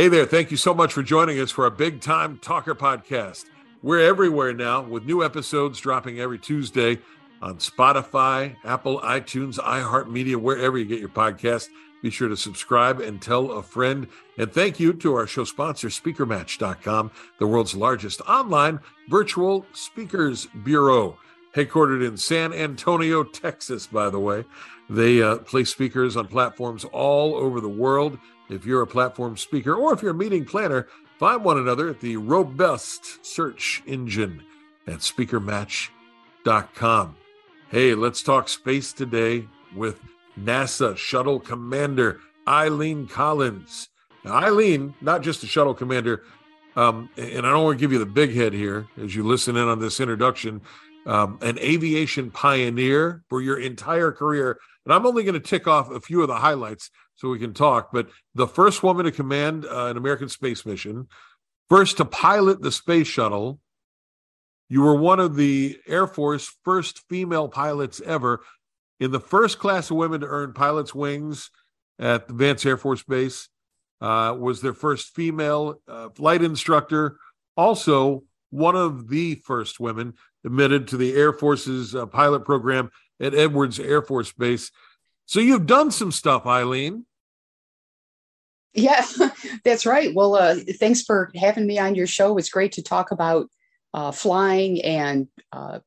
Hey there. Thank you so much for joining us for our Big Time Talker podcast. We're everywhere now with new episodes dropping every Tuesday on Spotify, Apple, iTunes, iHeartMedia, wherever you get your podcast. Be sure to subscribe and tell a friend. And thank you to our show sponsor, SpeakerMatch.com, the world's largest online virtual speakers bureau, headquartered in San Antonio, Texas, by the way. They uh, place speakers on platforms all over the world. If you're a platform speaker or if you're a meeting planner, find one another at the robust search engine at SpeakerMatch.com. Hey, let's talk space today with NASA shuttle commander Eileen Collins. Now, Eileen, not just a shuttle commander, um, and I don't want to give you the big head here as you listen in on this introduction, um, an aviation pioneer for your entire career. And I'm only going to tick off a few of the highlights so we can talk. But the first woman to command uh, an American space mission, first to pilot the space shuttle. You were one of the Air Force first female pilots ever in the first class of women to earn pilot's wings at Vance Air Force Base. Uh, was their first female uh, flight instructor. Also, one of the first women admitted to the Air Force's uh, pilot program at Edwards Air Force Base. So you've done some stuff, Eileen. Yeah, that's right. Well, uh, thanks for having me on your show. It's great to talk about uh, flying and uh,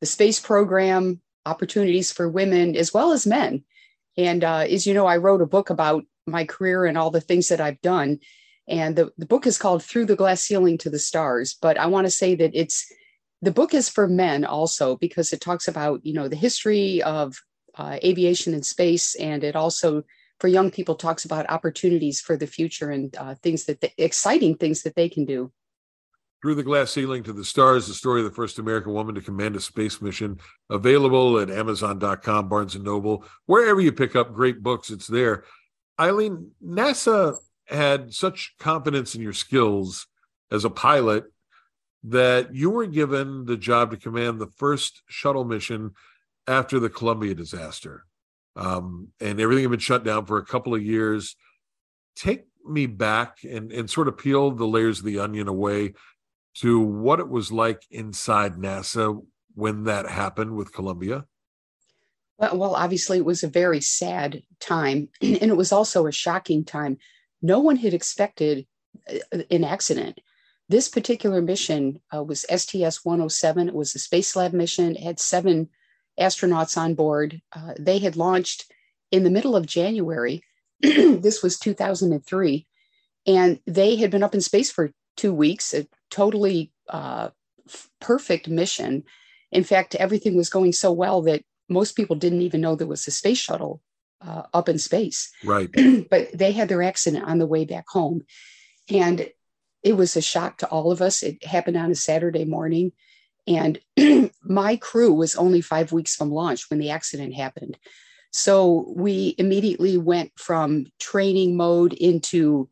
the space program, opportunities for women as well as men. And uh, as you know, I wrote a book about my career and all the things that I've done. And the, the book is called Through the Glass Ceiling to the Stars. But I want to say that it's the book is for men also because it talks about, you know, the history of uh, aviation and space. And it also, for young people, talks about opportunities for the future and uh, things that, the, exciting things that they can do. Through the Glass Ceiling to the Stars, the story of the first American woman to command a space mission, available at Amazon.com, Barnes and Noble, wherever you pick up great books, it's there. Eileen, NASA had such confidence in your skills as a pilot that you were given the job to command the first shuttle mission after the Columbia disaster. Um, and everything had been shut down for a couple of years. Take me back and, and sort of peel the layers of the onion away to what it was like inside NASA when that happened with Columbia? Well, obviously, it was a very sad time, and it was also a shocking time. No one had expected uh, an accident. This particular mission uh, was STS 107. It was a Space Lab mission. It had seven astronauts on board. Uh, they had launched in the middle of January. this was 2003. And they had been up in space for two weeks, a totally uh, perfect mission. In fact, everything was going so well that most people didn't even know there was a space shuttle uh, up in space. Right. but they had their accident on the way back home. And it was a shock to all of us. It happened on a Saturday morning. And my crew was only five weeks from launch when the accident happened. So we immediately went from training mode into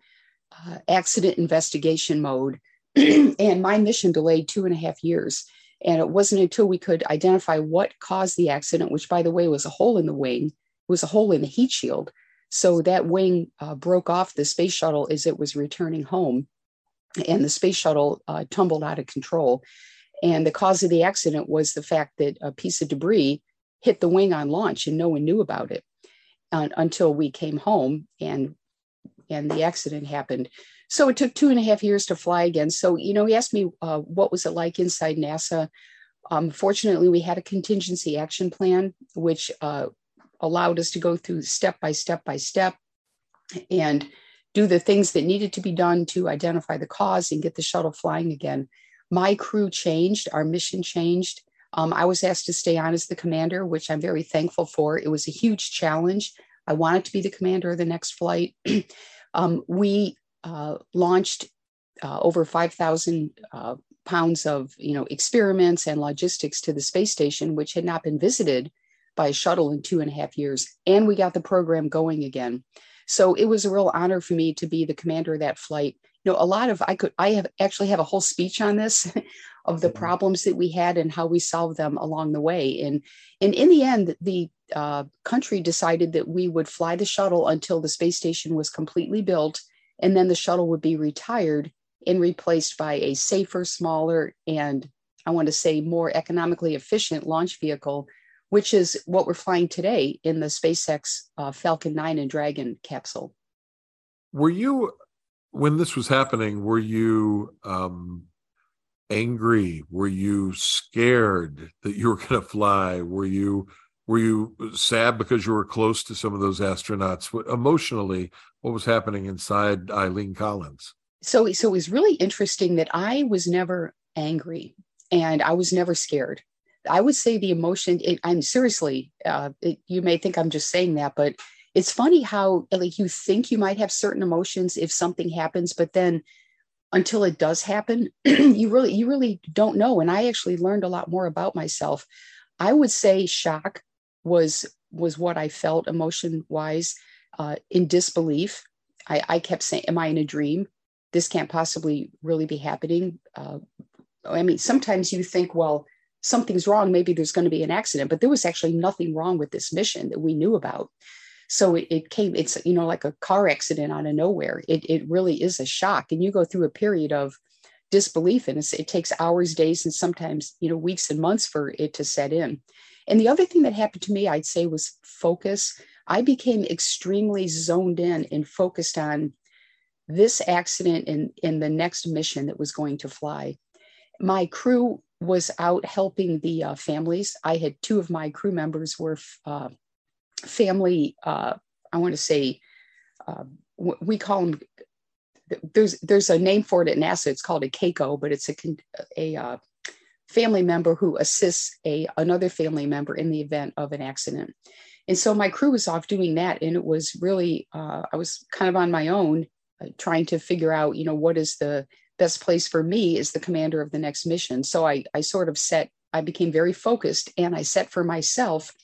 uh, accident investigation mode. and my mission delayed two and a half years. And it wasn't until we could identify what caused the accident, which, by the way, was a hole in the wing, was a hole in the heat shield. So that wing uh, broke off the space shuttle as it was returning home, and the space shuttle uh, tumbled out of control. And the cause of the accident was the fact that a piece of debris hit the wing on launch, and no one knew about it uh, until we came home and and the accident happened. So it took two and a half years to fly again. So, you know, he asked me uh, what was it like inside NASA. Um, fortunately, we had a contingency action plan, which uh, allowed us to go through step by step by step and do the things that needed to be done to identify the cause and get the shuttle flying again. My crew changed, our mission changed. Um, I was asked to stay on as the commander, which I'm very thankful for. It was a huge challenge. I wanted to be the commander of the next flight. um, we uh, launched uh, over 5,000 uh, pounds of you know experiments and logistics to the space station, which had not been visited by a shuttle in two and a half years, and we got the program going again. So it was a real honor for me to be the commander of that flight. You know, a lot of I could I have actually have a whole speech on this of the mm-hmm. problems that we had and how we solved them along the way. And and in the end, the uh, country decided that we would fly the shuttle until the space station was completely built and then the shuttle would be retired and replaced by a safer, smaller, and I want to say more economically efficient launch vehicle, which is what we're flying today in the SpaceX uh, Falcon 9 and Dragon capsule. Were you, when this was happening, were you um, angry? Were you scared that you were going to fly? Were you were you sad because you were close to some of those astronauts? What, emotionally, what was happening inside Eileen Collins? So, so it was really interesting that I was never angry and I was never scared. I would say the emotion. It, I'm seriously. Uh, it, you may think I'm just saying that, but it's funny how like you think you might have certain emotions if something happens, but then until it does happen, you really you really don't know. And I actually learned a lot more about myself. I would say shock was was what I felt emotion wise, uh, in disbelief. I, I kept saying, "Am I in a dream? This can't possibly really be happening." Uh, I mean, sometimes you think, well, something's wrong. Maybe there's going to be an accident, but there was actually nothing wrong with this mission that we knew about. So it, it came. It's you know like a car accident out of nowhere. It it really is a shock, and you go through a period of disbelief, and it takes hours, days, and sometimes you know weeks and months for it to set in. And the other thing that happened to me, I'd say, was focus. I became extremely zoned in and focused on this accident and, in the next mission that was going to fly. My crew was out helping the uh, families. I had two of my crew members were uh, family, uh, I want to say, uh, we call them, there's, there's a name for it at NASA. It's called a CACO, but it's a, a uh, family member who assists a another family member in the event of an accident. And so my crew was off doing that, and it was really uh, I was kind of on my own, uh, trying to figure out, you know, what is the best place for me as the commander of the next mission. So I I sort of set I became very focused, and I set for myself,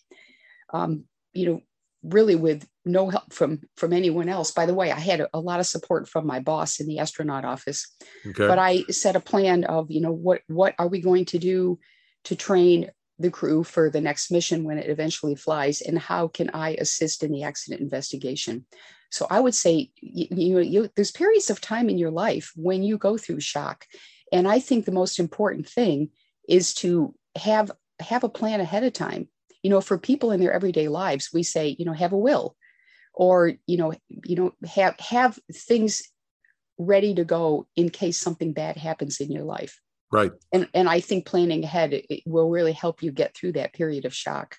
um, you know, really with no help from from anyone else. By the way i had a, a lot of support from my boss in the astronaut office. Okay. but i set a plan of you know what what are we going to do to train the crew for the next mission when it eventually flies and how can i assist in the accident investigation? So i would say you, you, you there's periods of time in your life when you go through shock. And i think the most important thing is to have have a plan ahead of time you know for people in their everyday lives we say you know have a will or you know you know have have things ready to go in case something bad happens in your life. Right. And and i think planning ahead it will really help you get through that period of shock.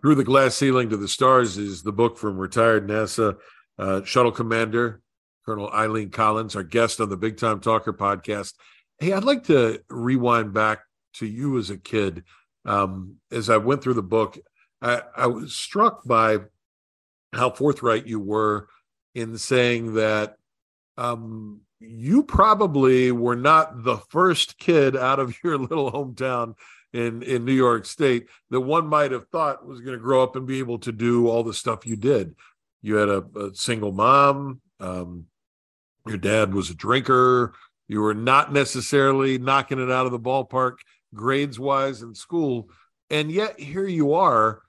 Through the glass ceiling to the stars is the book from retired nasa uh, shuttle commander colonel eileen collins our guest on the big time talker podcast. Hey i'd like to rewind back to you as a kid um, as I went through the book, I, I was struck by how forthright you were in saying that um, you probably were not the first kid out of your little hometown in in New York State that one might have thought was going to grow up and be able to do all the stuff you did. You had a, a single mom. Um, your dad was a drinker. You were not necessarily knocking it out of the ballpark grades wise in school. And yet here you are.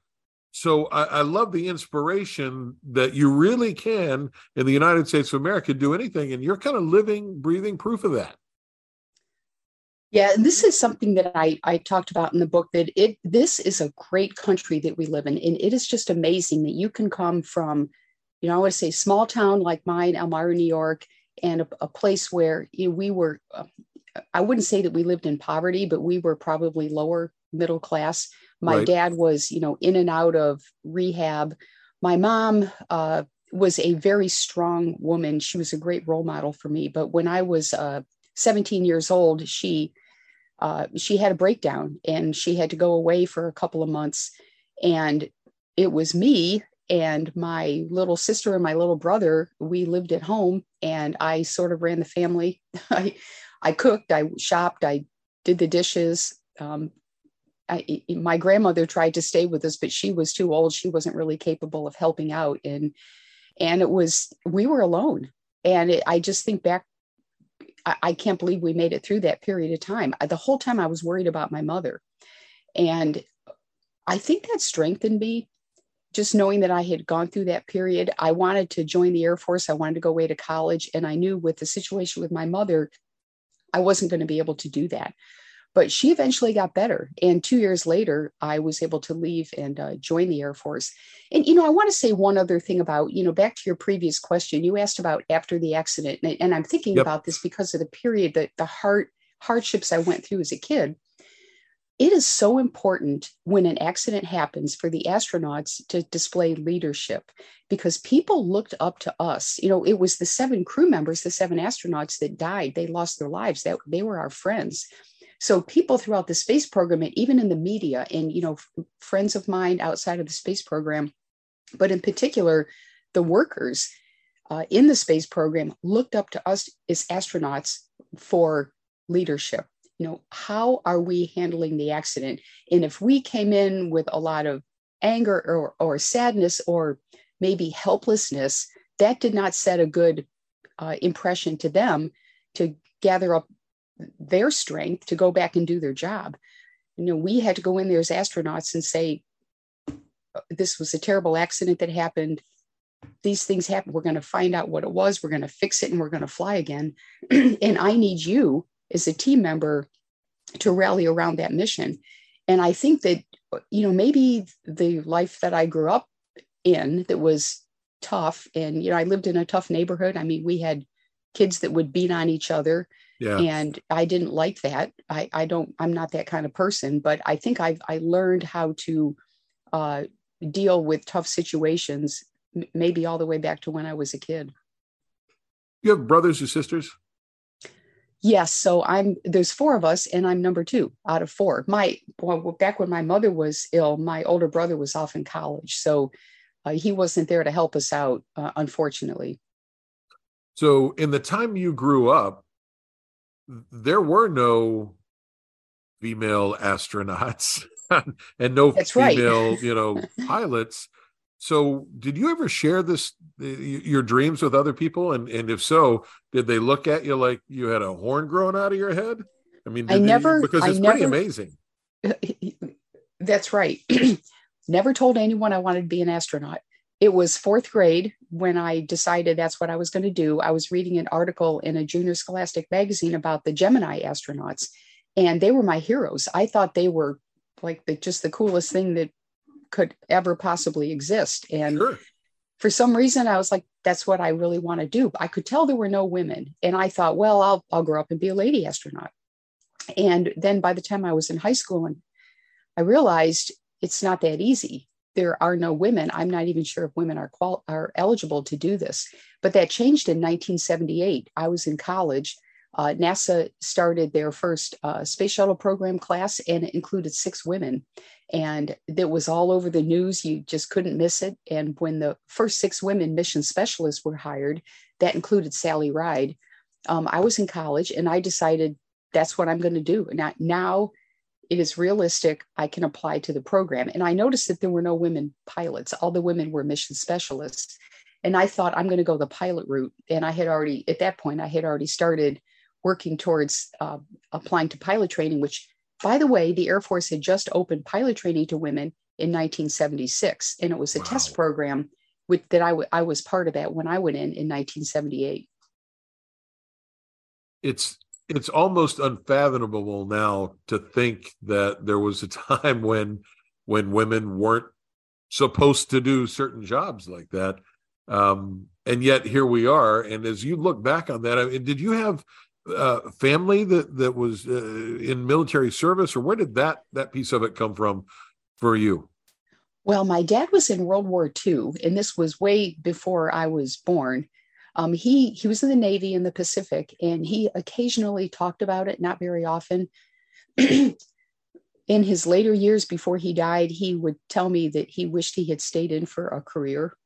So I, I, love the inspiration that you really can in the United States of America do anything. And you're kind of living, breathing proof of that. Yeah, and this is something that I, I talked about in the book that it this is a great country that we live in. And it is just amazing that you can come from, you know, I want to say small town like mine, Elmira, New York, and a, a place where you know, we were uh, I wouldn't say that we lived in poverty, but we were probably lower middle class. My right. dad was, you know, in and out of rehab. My mom uh, was a very strong woman. She was a great role model for me. But when I was uh, 17 years old, she uh, she had a breakdown and she had to go away for a couple of months. And it was me and my little sister and my little brother. We lived at home, and I sort of ran the family. I I cooked, I shopped, I did the dishes. Um, I, my grandmother tried to stay with us, but she was too old. She wasn't really capable of helping out, and and it was we were alone. And it, I just think back, I, I, can't believe we made it through that period of time. The whole time I was worried about my mother, and I think that strengthened me just knowing that I had gone through that period, I wanted to join the Air Force. I wanted to go away to college. And I knew with the situation with my mother, I wasn't going to be able to do that. But she eventually got better. And two years later, I was able to leave and uh, join the Air Force. And, you know, I want to say one other thing about, you know, back to your previous question, you asked about after the accident. And, and I'm thinking yep. about this because of the period that the heart hardships I went through as a kid it is so important when an accident happens for the astronauts to display leadership because people looked up to us. You know it was the seven crew members the seven astronauts that died. They lost their lives. That they were our friends. So people throughout the space program and even in the media and you know friends of mine outside of the space program but in particular the workers uh, in the space program looked up to us as astronauts for leadership you know, how are we handling the accident? And if we came in with a lot of anger or, or sadness or maybe helplessness, that did not set a good uh, impression to them to gather up their strength to go back and do their job. You know, we had to go in there as astronauts and say, this was a terrible accident that happened. These things happen. We're going to find out what it was. We're going to fix it and we're going to fly again. and I need you as a team member to rally around that mission. And I think that, you know, maybe the life that I grew up in that was tough, and, you know, I lived in a tough neighborhood. I mean, we had kids that would beat on each other. Yeah. And I didn't like that. I, I don't, I'm not that kind of person, but I think I've, I learned how to uh, deal with tough situations, maybe all the way back to when I was a kid. You have brothers or sisters? Yes, so I'm there's four of us, and I'm number two out of four. My well, back when my mother was ill, my older brother was off in college, so uh, he wasn't there to help us out, uh, unfortunately. So, in the time you grew up, there were no female astronauts and no That's female, right. you know, pilots. So, did you ever share this your dreams with other people? And and if so, did they look at you like you had a horn growing out of your head? I mean, I never because it's I pretty amazing. That's right. never told anyone I wanted to be an astronaut. It was fourth grade when I decided that's what I was going to do. I was reading an article in a junior scholastic magazine about the Gemini astronauts, and they were my heroes. I thought they were like the, just the coolest thing that could ever possibly exist. And sure. for some reason, I was like, that's what I really want to do. I could tell there were no women. And I thought, well, I'll, I'll grow up and be a lady astronaut. And then by the time I was in high school, and I realized it's not that easy. There are no women. I'm not even sure if women are qual- are eligible to do this. But that changed in 1978. I was in college uh, NASA started their first uh, space shuttle program class, and it included six women. And it was all over the news. You just couldn't miss it. And when the first six women mission specialists were hired, that included Sally Ride. Um, I was in college, and I decided that's what I'm going to do. Now, now it is realistic. I can apply to the program. And I noticed that there were no women pilots. All the women were mission specialists. And I thought I'm going to go the pilot route. And I had already, at that point, I had already started working towards uh, applying to pilot training, which, by the way, the Air Force had just opened pilot training to women in 1976. And it was a wow. test program with, that I, w- I was part of that when I went in in 1978. It's it's almost unfathomable now to think that there was a time when when women weren't supposed to do certain jobs like that um, and yet here we are and as you look back on that I mean, did you have uh, family that that was uh, in military service, or where did that that piece of it come from for you? Well, my dad was in World War II, and this was way before I was born. Um, he he was in the Navy in the Pacific, and he occasionally talked about it, not very often. in his later years before he died, he would tell me that he wished he had stayed in for a career,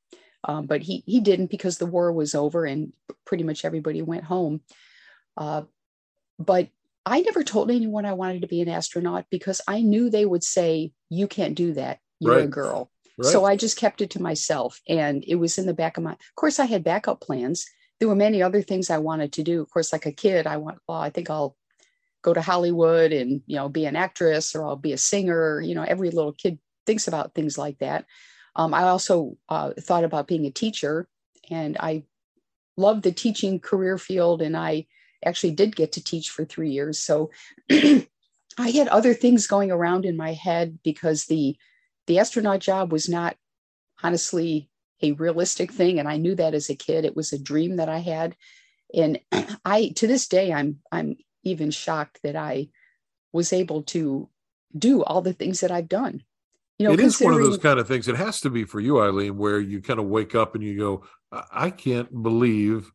um, but he he didn't because the war was over and pretty much everybody went home. Uh, but I never told anyone I wanted to be an astronaut because I knew they would say, You can't do that. You're right. a girl. Right. So I just kept it to myself. And it was in the back of my, of course, I had backup plans. There were many other things I wanted to do. Of course, like a kid, I want, well, I think I'll go to Hollywood and, you know, be an actress or I'll be a singer. You know, every little kid thinks about things like that. Um, I also uh, thought about being a teacher, and I loved the teaching career field, and I actually did get to teach for three years. So I had other things going around in my head because the the astronaut job was not honestly a realistic thing, and I knew that as a kid. It was a dream that I had, and I to this day I'm I'm even shocked that I was able to do all the things that I've done. You know, it is one of those kind of things. It has to be for you, Eileen, where you kind of wake up and you go, I can't believe,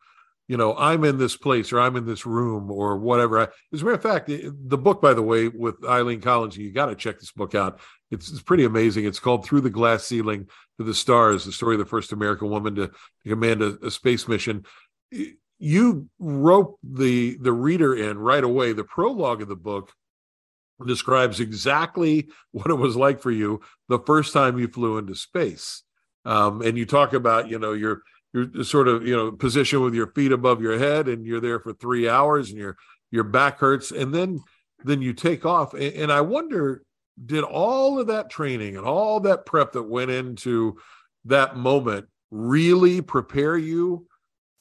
you know, I'm in this place or I'm in this room or whatever. As a matter of fact, the book, by the way, with Eileen Collins, you got to check this book out. It's, it's pretty amazing. It's called Through the Glass Ceiling to the Stars, the story of the first American woman to, command a, a space mission. You rope the the reader in right away. The prologue of the book describes exactly what it was like for you the first time you flew into space. Um, and you talk about, you know, your your sort of you know position with your feet above your head, and you're there for three hours, and your your back hurts, and then then you take off. And, and I wonder, did all of that training and all that prep that went into that moment really prepare you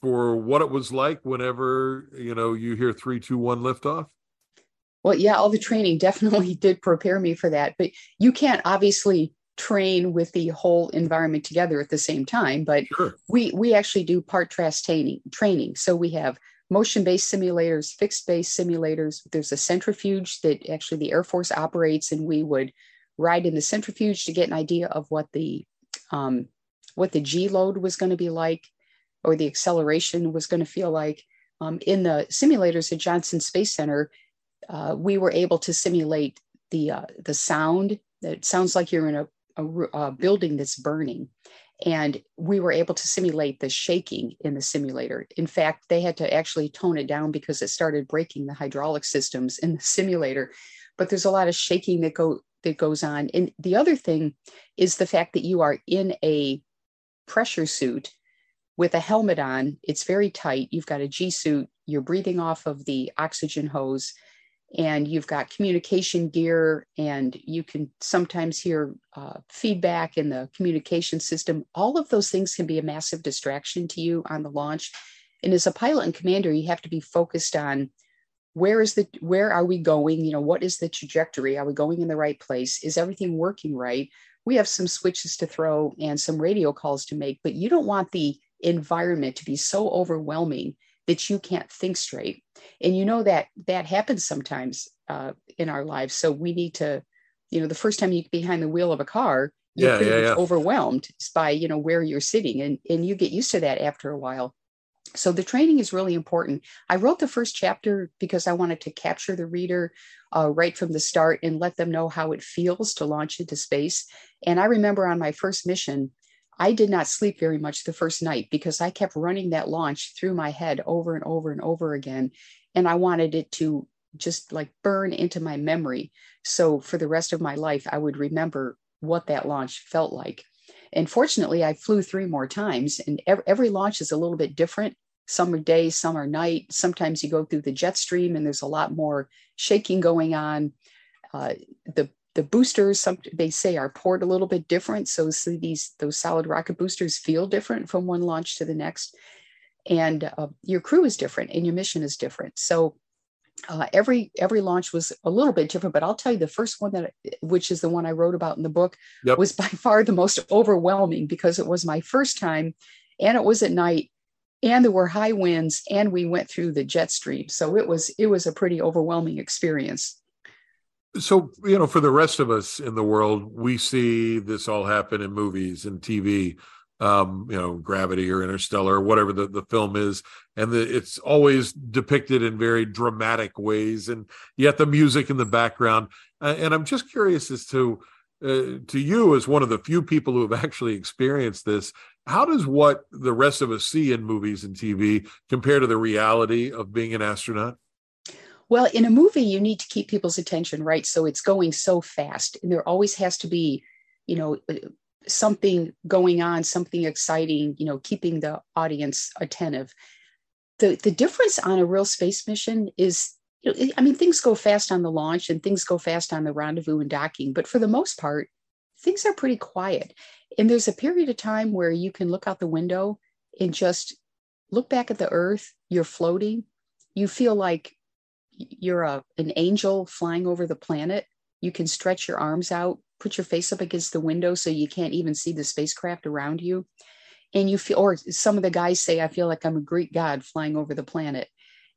for what it was like whenever you know you hear three, two, one liftoff? Well, yeah, all the training definitely did prepare me for that. But you can't obviously train with the whole environment together at the same time. But sure. we we actually do part task training training. So we have motion-based simulators, fixed-based simulators. There's a centrifuge that actually the Air Force operates, and we would ride in the centrifuge to get an idea of what the um, what the G load was going to be like, or the acceleration was going to feel like. Um, in the simulators at Johnson Space Center, uh, we were able to simulate the uh, the sound. It sounds like you're in a, a, a, uh, building that's burning, and we were able to simulate the shaking in the simulator. In fact, they had to actually tone it down because it started breaking the hydraulic systems in the simulator. But there's a lot of shaking that go that goes on. And the other thing is the fact that you are in a pressure suit with a helmet on. It's very tight. You've got a G suit. You're breathing off of the oxygen hose and you've got communication gear and you can sometimes hear uh, feedback in the communication system. All of those things can be a massive distraction to you on the launch. And as a pilot and commander you have to be focused on where is the where are we going? You know what is the trajectory? Are we going in the right place? Is everything working right? We have some switches to throw and some radio calls to make but you don't want the environment to be so overwhelming that you can't think straight. And you know that that happens sometimes uh, in our lives. So we need to you know the first time you get behind the wheel of a car you're yeah, pretty yeah, much yeah. overwhelmed by you know where you're sitting and and you get used to that after a while. So the training is really important. I wrote the first chapter because i wanted to capture the reader uh, right from the start and let them know how it feels to launch into space. And i remember on my first mission I did not sleep very much the first night because I kept running that launch through my head over and over and over again. And I wanted it to just like burn into my memory. So for the rest of my life, I would remember what that launch felt like. And fortunately, I flew three more times, and every, every launch is a little bit different. Some are day, some are night. Sometimes you go through the jet stream, and there's a lot more shaking going on. Uh, the the boosters some they say are poured a little bit different. So, so these those solid rocket boosters feel different from one launch to the next. And uh, your crew is different and your mission is different. So uh, every every launch was a little bit different but i'll tell you the first one that which is the one i wrote about in the book yep. was by far the most overwhelming because it was my first time and it was at night and there were high winds and we went through the jet stream. So it was it was a pretty overwhelming experience so you know for the rest of us in the world we see this all happen in movies and tv um, you know gravity or interstellar or whatever the, the film is. And the, it's always depicted in very dramatic ways and yet the music in the background. Uh, and i'm just curious as to uh, to you as one of the few people who have actually experienced this how does what the rest of us see in movies and tv compare to the reality of being an astronaut well, in a movie, you need to keep people's attention, right? So it's going so fast, and there always has to be, you know, uh, something going on, something exciting, you know, keeping the audience attentive. The the difference on a real space mission is, you know, I mean, things go fast on the launch and things go fast on the rendezvous and docking, but for the most part, things are pretty quiet. And there's a period of time where you can look out the window and just look back at the earth. You're floating. You feel like you're a, an angel flying over the planet. You can stretch your arms out, put your face up against the window so you can't even see the spacecraft around you. And you feel, or some of the guys say, I feel like I'm a Greek god flying over the planet.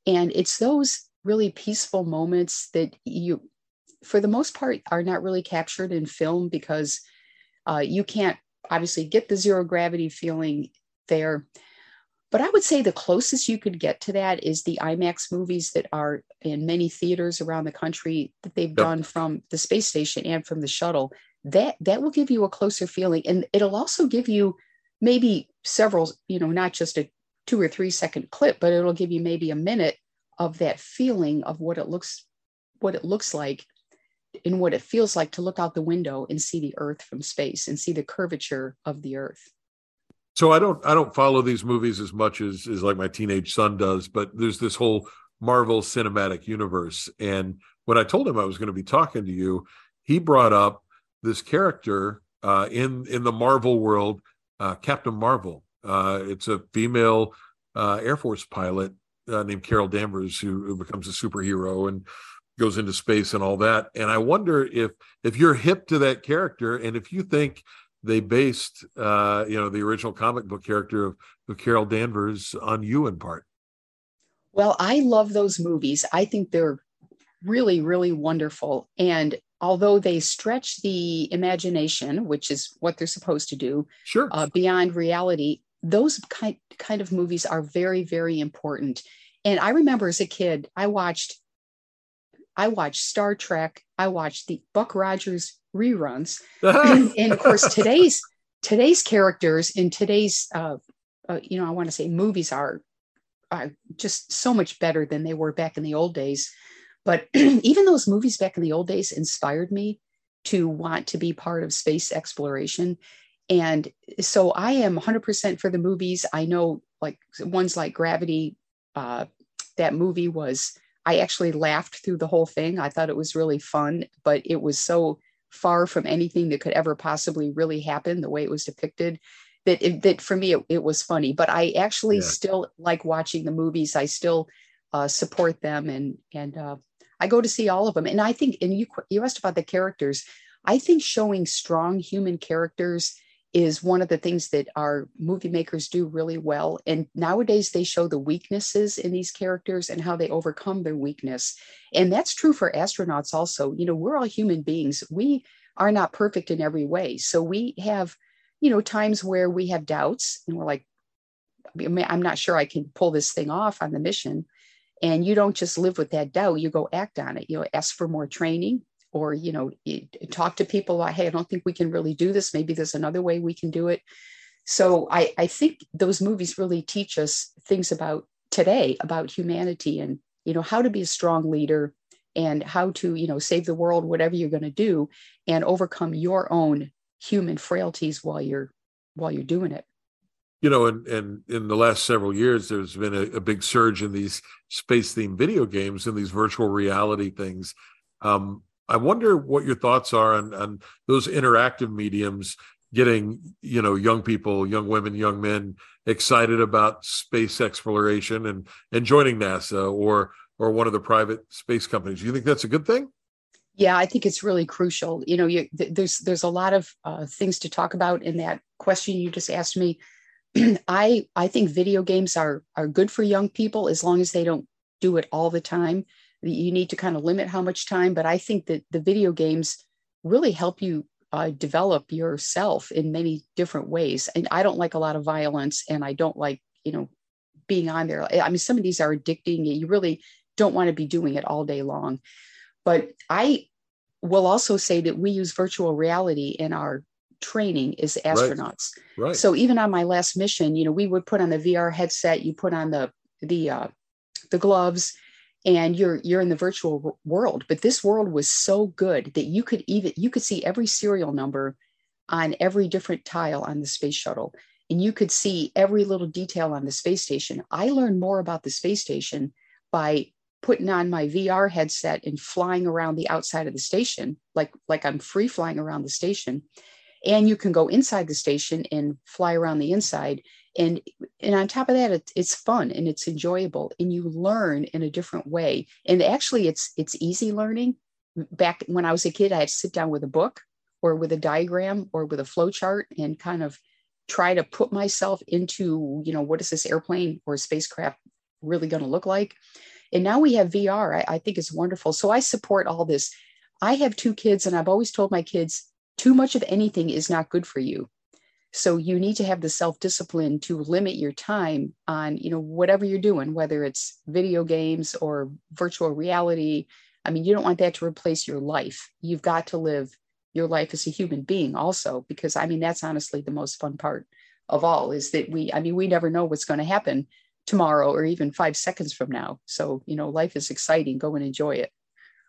And it's those really peaceful moments that you, for the most part, are not really captured in film because uh, you can't obviously get the zero gravity feeling there. But I would say the closest you could get to that is the IMAX movies that are in many theaters around the country that they've yep. done from the space station and from the shuttle. That that will give you a closer feeling, and it'll also give you maybe several, you know, not just a two or three second clip, but it'll give you maybe a minute of that feeling of what it looks what it looks like and what it feels like to look out the window and see the earth from space and see the curvature of the earth so i don't i don't follow these movies as much as as like my teenage son does but there's this whole marvel cinematic universe and when i told him i was going to be talking to you he brought up this character uh, in in the marvel world uh, captain marvel uh, it's a female uh, air force pilot uh, named Carol Danvers who, who, becomes a superhero and goes into space and all that. And I wonder if if you're hip to that character and if you think they based uh, you know the original comic book character of, of Carol Danvers on you in part. Well, I love those movies. I think they're really, really wonderful. And although they stretch the imagination, which is what they're supposed to do, sure, uh, beyond reality, those kind kind of movies are very very important and i remember as a kid i watched i watched star trek i watched the buck rogers reruns and of course today's today's characters in today's uh, uh, you know i want to say movies are are just so much better than they were back in the old days but even those movies back in the old days inspired me to want to be part of space exploration and so I am 100% for the movies. I know like ones like Gravity, uh, that movie was, I actually laughed through the whole thing. I thought it was really fun, but it was so far from anything that could ever possibly really happen the way it was depicted that it, that for me it, it was funny. But i actually yeah. still like watching the movies. I still uh, support them and and uh, i go to see all of them and i think and you you asked about the characters. I think showing strong human characters is one of the things that our movie makers do really well. And nowadays they show the weaknesses in these characters and how they overcome their weakness. And that's true for astronauts also. You know, we're all human beings. We are not perfect in every way. So we have, you know, times where we have doubts and we're like, I'm not sure I can pull this thing off on the mission. And you don't just live with that doubt, you go act on it. You know, ask for more training, or you know talk to people like hey i don't think we can really do this. Maybe there's another way we can do it. So i i think those movies really teach us things about today about humanity and you know how to be a strong leader and how to you know save the world whatever you're going to do and overcome your own human frailties while you're while you're doing it. You know and and in the last several years there's been a, a big surge in these space themed video games and these virtual reality things. Um, I wonder what your thoughts are on, on those interactive mediums getting you know young people young women young men excited about space exploration and and joining nasa or or one of the private space companies. Do you think that's a good thing? Yeah i think it's really crucial. You know you, there's there's a lot of uh, things to talk about in that question you just asked me. I i think video games are are good for young people as long as they don't do it all the time you need to kind of limit how much time but i think that the video games really help you uh, develop yourself in many different ways and i don't like a lot of violence and i don't like you know being on there i mean some of these are addicting you really don't want to be doing it all day long but i will also say that we use virtual reality in our training as astronauts right. Right. so even on my last mission you know we would put on the vr headset you put on the the uh, the gloves and you're you're in the virtual world but this world was so good that you could even you could see every serial number on every different tile on the space shuttle and you could see every little detail on the space station. I learned more about the space station by putting on my vr headset and flying around the outside of the station like like i'm free flying around the station. And you can go inside the station and fly around the inside and and on top of that it, it's fun and it's enjoyable and you learn in a different way. And actually it's it's easy learning. Back when i was a kid i had to sit down with a book or with a diagram or with a flow chart and kind of try to put myself into you know what is this airplane or spacecraft really going to look like? And now we have vr I, I think it's wonderful. So i support all this. I have two kids and i've always told my kids too much of anything is not good for you so you need to have the self-discipline to limit your time on you know whatever you're doing whether it's video games or virtual reality. I mean you don't want that to replace your life. You've got to live your life as a human being also because i mean that's honestly the most fun part of all is that we i mean we never know what's going to happen tomorrow or even five seconds from now. So you know life is exciting. Go and enjoy it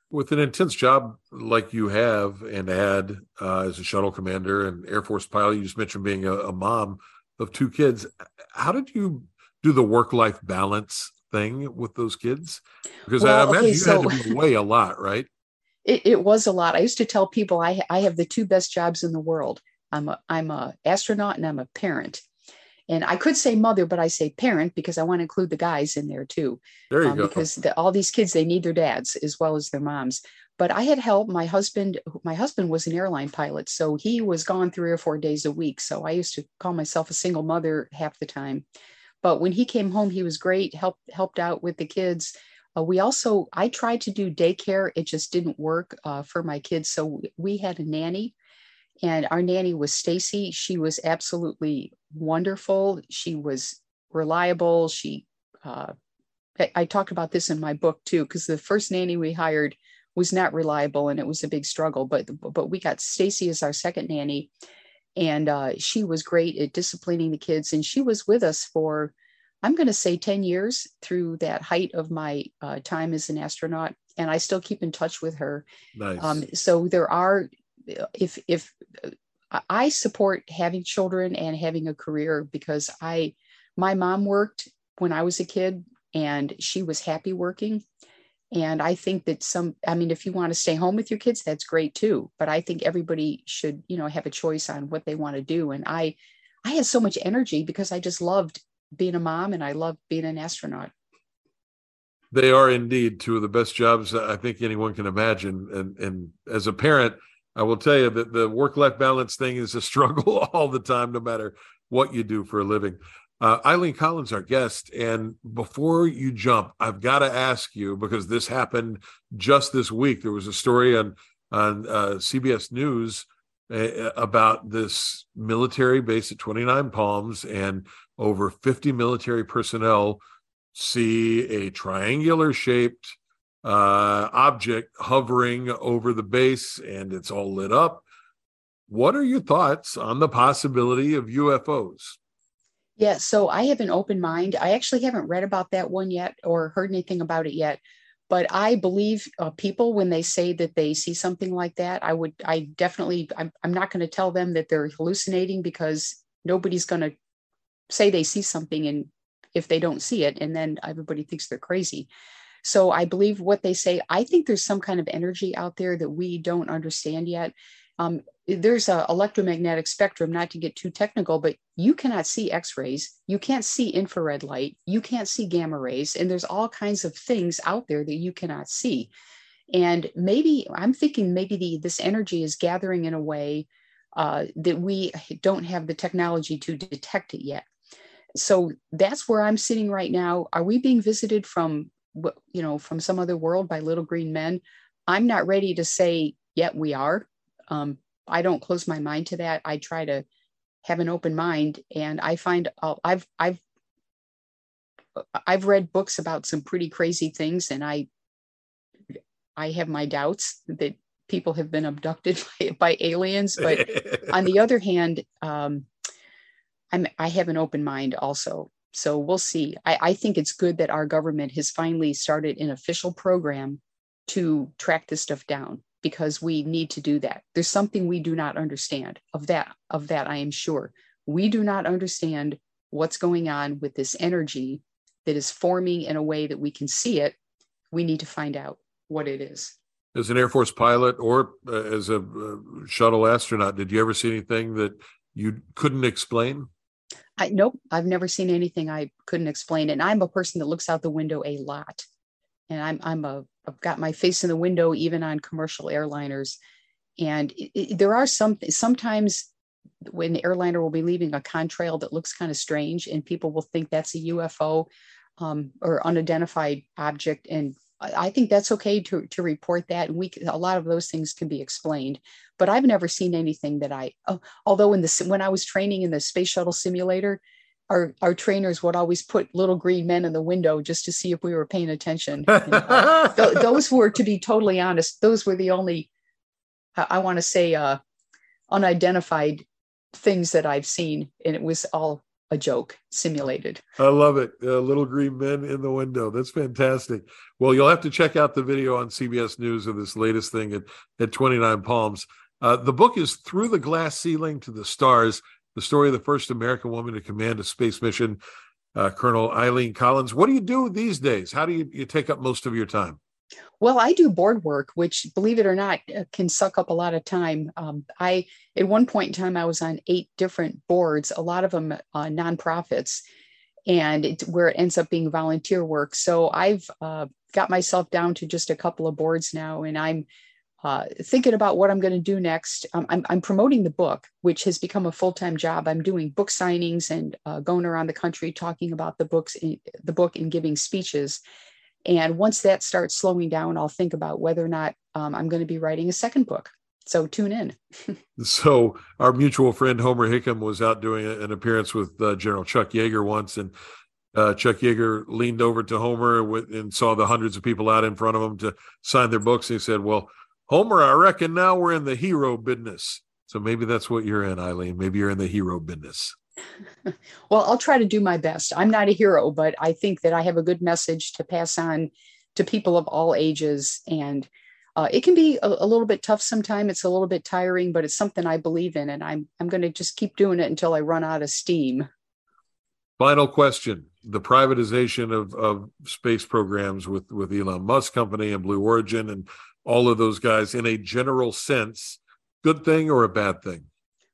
with an intense job like you have and had uh, as a shuttle commander and Air Force pilot, you just mentioned being a, a mom of two kids. How did you do the work life balance thing with those kids? Because well, I imagine okay, you so, had to be away a lot, right? It, it, was a lot. I used to tell people I, I have the two best jobs in the world. I'm a I'm a astronaut and I'm a parent. And I could say mother, but I say parent because I want to include the guys in there too. There you um, go. Because the, all these kids, they need their dads as well as their moms. But I had help. My husband, my husband was an airline pilot, so he was gone three or four days a week. So I used to call myself a single mother half the time. But when he came home, he was great. helped helped out with the kids. Uh, we also, I tried to do daycare. It just didn't work uh, for my kids. So we had a nanny and our nanny was Stacy. She was absolutely wonderful. She was reliable. She, uh, I, I talked about this in my book too, because the first nanny we hired was not reliable and it was a big struggle. But but we got Stacy as our second nanny, and uh, she was great at disciplining the kids. And she was with us for, I'm going to say, ten years through that height of my uh, time as an astronaut. And I still keep in touch with her. Nice. Um, so there are if if uh, I support having children and having a career because I my mom worked when I was a kid and she was happy working. And I think that some I mean if you want to stay home with your kids that's great too. But I think everybody should you know have a choice on what they want to do. And I I had so much energy because I just loved being a mom and I loved being an astronaut. They are indeed two of the best jobs I think anyone can imagine. And and as a parent I will tell you that the work life balance thing is a struggle all the time, no matter what you do for a living. Uh, Eileen Collins, our guest. And before you jump, I've got to ask you because this happened just this week. There was a story on on uh, CBS News uh, about this military base at 29 Palms, and over 50 military personnel see a triangular shaped uh, object hovering over the base and it's all lit up. What are your thoughts on the possibility of UFOs? Yeah, so I have an open mind. I actually haven't read about that one yet or heard anything about it yet. But I believe uh, people when they say that they see something like that. I would, I definitely, I'm, I'm not going to tell them that they're hallucinating because nobody's going to say they see something and if they don't see it, and then everybody thinks they're crazy. So I believe what they say. I think there's some kind of energy out there that we don't understand yet. Um, there's a electromagnetic spectrum, not to get too technical, but you cannot see X-rays, you can't see infrared light, you can't see gamma rays, and there's all kinds of things out there that you cannot see. And maybe I'm thinking maybe the, this energy is gathering in a way uh, that we don't have the technology to detect it yet. So that's where I'm sitting right now. Are we being visited from you know from some other world by little green men i'm not ready to say yet we are. Um, i don't close my mind to that. I try to have an open mind and i find uh, i've i've i've read books about some pretty crazy things and i i have my doubts that people have been abducted by, by aliens but on the other hand um, i'm i have an open mind also so we'll see. I, I think it's good that our government has finally started an official program to track this stuff down because we need to do that. There's something we do not understand of that, of that I am sure. We do not understand what's going on with this energy that is forming in a way that we can see it. We need to find out what it is. as an Air Force pilot or uh, as a uh, shuttle astronaut, did you ever see anything that you couldn't explain? I nope, I've never seen anything I couldn't explain. And I'm a person that looks out the window a lot. And I'm I'm a I've got my face in the window even on commercial airliners. And it, it, there are some sometimes when the airliner will be leaving a contrail that looks kind of strange, and people will think that's a UFO um, or unidentified object, and I think that's okay to to report that, and we a lot of those things can be explained. But I've never seen anything that I, oh, although in the when I was training in the space shuttle simulator, our our trainers would always put little green men in the window just to see if we were paying attention. and, uh, th- those were, to be totally honest, those were the only, I, I want to say, uh, unidentified things that I've seen, and it was all a joke simulated. I love it. Uh, little green men in the window. That's fantastic. Well, you'll have to check out the video on CBS News of this latest thing at, at 29 Palms. Uh, the book is Through the Glass Ceiling to the Stars, the story of the first American woman to command a space mission, uh, Colonel Eileen Collins. What do you do these days? How do you, you take up most of your time? Well, I do board work, which, believe it or not, uh, can suck up a lot of time. Um, I, at one point in time, I was on eight different boards, a lot of them uh, nonprofits, and where it ends up being volunteer work. So I've uh, got myself down to just a couple of boards now, and I'm uh, thinking about what I'm going to do next. Um, I'm, I'm, promoting the book, which has become a full time job. I'm doing book signings and uh, going around the country talking about the books, in, the book, and giving speeches. And once that starts slowing down, I'll think about whether or not um, I'm going to be writing a second book. So tune in. so our mutual friend Homer Hickam was out doing an appearance with uh, General Chuck Yeager once, and uh, Chuck Yeager leaned over to Homer with, and saw the hundreds of people out in front of him to sign their books. And he said, "Well, Homer, I reckon now we're in the hero business." So maybe that's what you're in, Eileen. Maybe you're in the hero business. Well, I'll try to do my best. I'm not a hero, but I think that I have a good message to pass on to people of all ages. And uh, it can be a, a, little bit tough sometimes. It's a little bit tiring, but it's something I believe in, and I'm I'm going to just keep doing it until I run out of steam. Final question: the privatization of of space programs with with Elon Musk company and Blue Origin and all of those guys, in a general sense, good thing or a bad thing?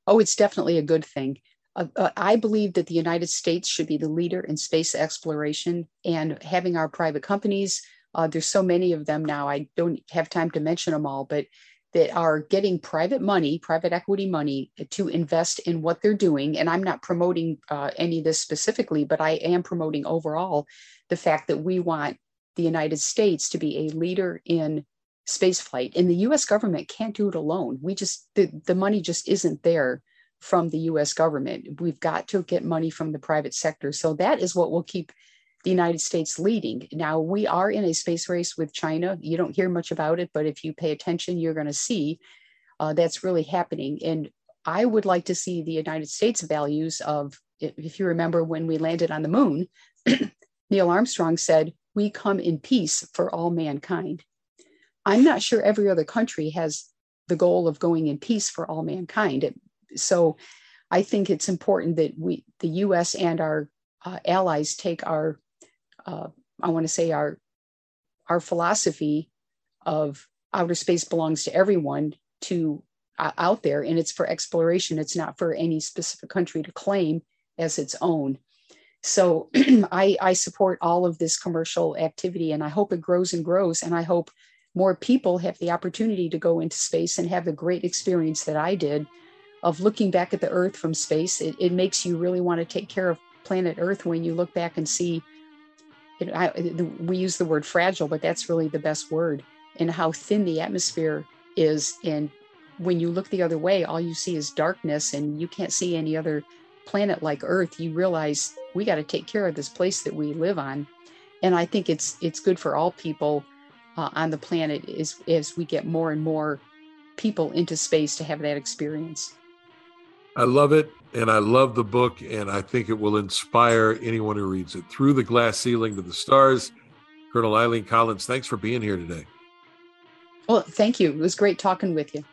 Oh, it's definitely a good thing. Uh, uh, I believe that the United States should be the leader in space exploration and having our private companies. Uh, there's so many of them now. I don't have time to mention them all, but that are getting private money, private equity money to invest in what they're doing. And I'm not promoting uh, any of this specifically, but I am promoting overall the fact that we want the United States to be a leader in space flight. And the US government can't do it alone. We just, the, the money just isn't there from the US government. We've got to get money from the private sector. So that is what will keep the United States leading. Now, we are in a space race with China. You don't hear much about it, but if you pay attention, you're going to see uh, that's really happening. And I would like to see the United States values of, if you remember when we landed on the moon, Neil Armstrong said, We come in peace for all mankind. I'm not sure every other country has the goal of going in peace for all mankind. It so I think it's important that we, the U.S. and our uh, allies, take our, uh, I want to say our, our philosophy of outer space belongs to everyone to uh, out there, and it's for exploration. It's not for any specific country to claim as its own. So I, I support all of this commercial activity, and I hope it grows and grows, and I hope more people have the opportunity to go into space and have the great experience that I did of looking back at the earth from space it, it makes you really want to take care of planet earth when you look back and see it, I, we use the word fragile but that's really the best word and how thin the atmosphere is and when you look the other way all you see is darkness and you can't see any other planet like earth you realize we got to take care of this place that we live on and i think it's it's good for all people uh, on the planet as as we get more and more people into space to have that experience I love it. And I love the book. And I think it will inspire anyone who reads it. Through the Glass Ceiling to the Stars. Colonel Eileen Collins, thanks for being here today. Well, thank you. It was great talking with you.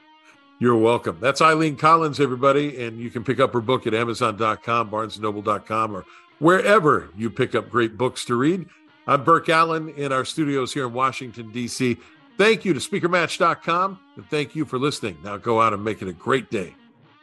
You're welcome. That's Eileen Collins, everybody. And you can pick up her book at Amazon.com, BarnesandNoble.com, or wherever you pick up great books to read. I'm Burke Allen in our studios here in Washington, D.C. Thank you to speakermatch.com and thank you for listening. Now go out and make it a great day.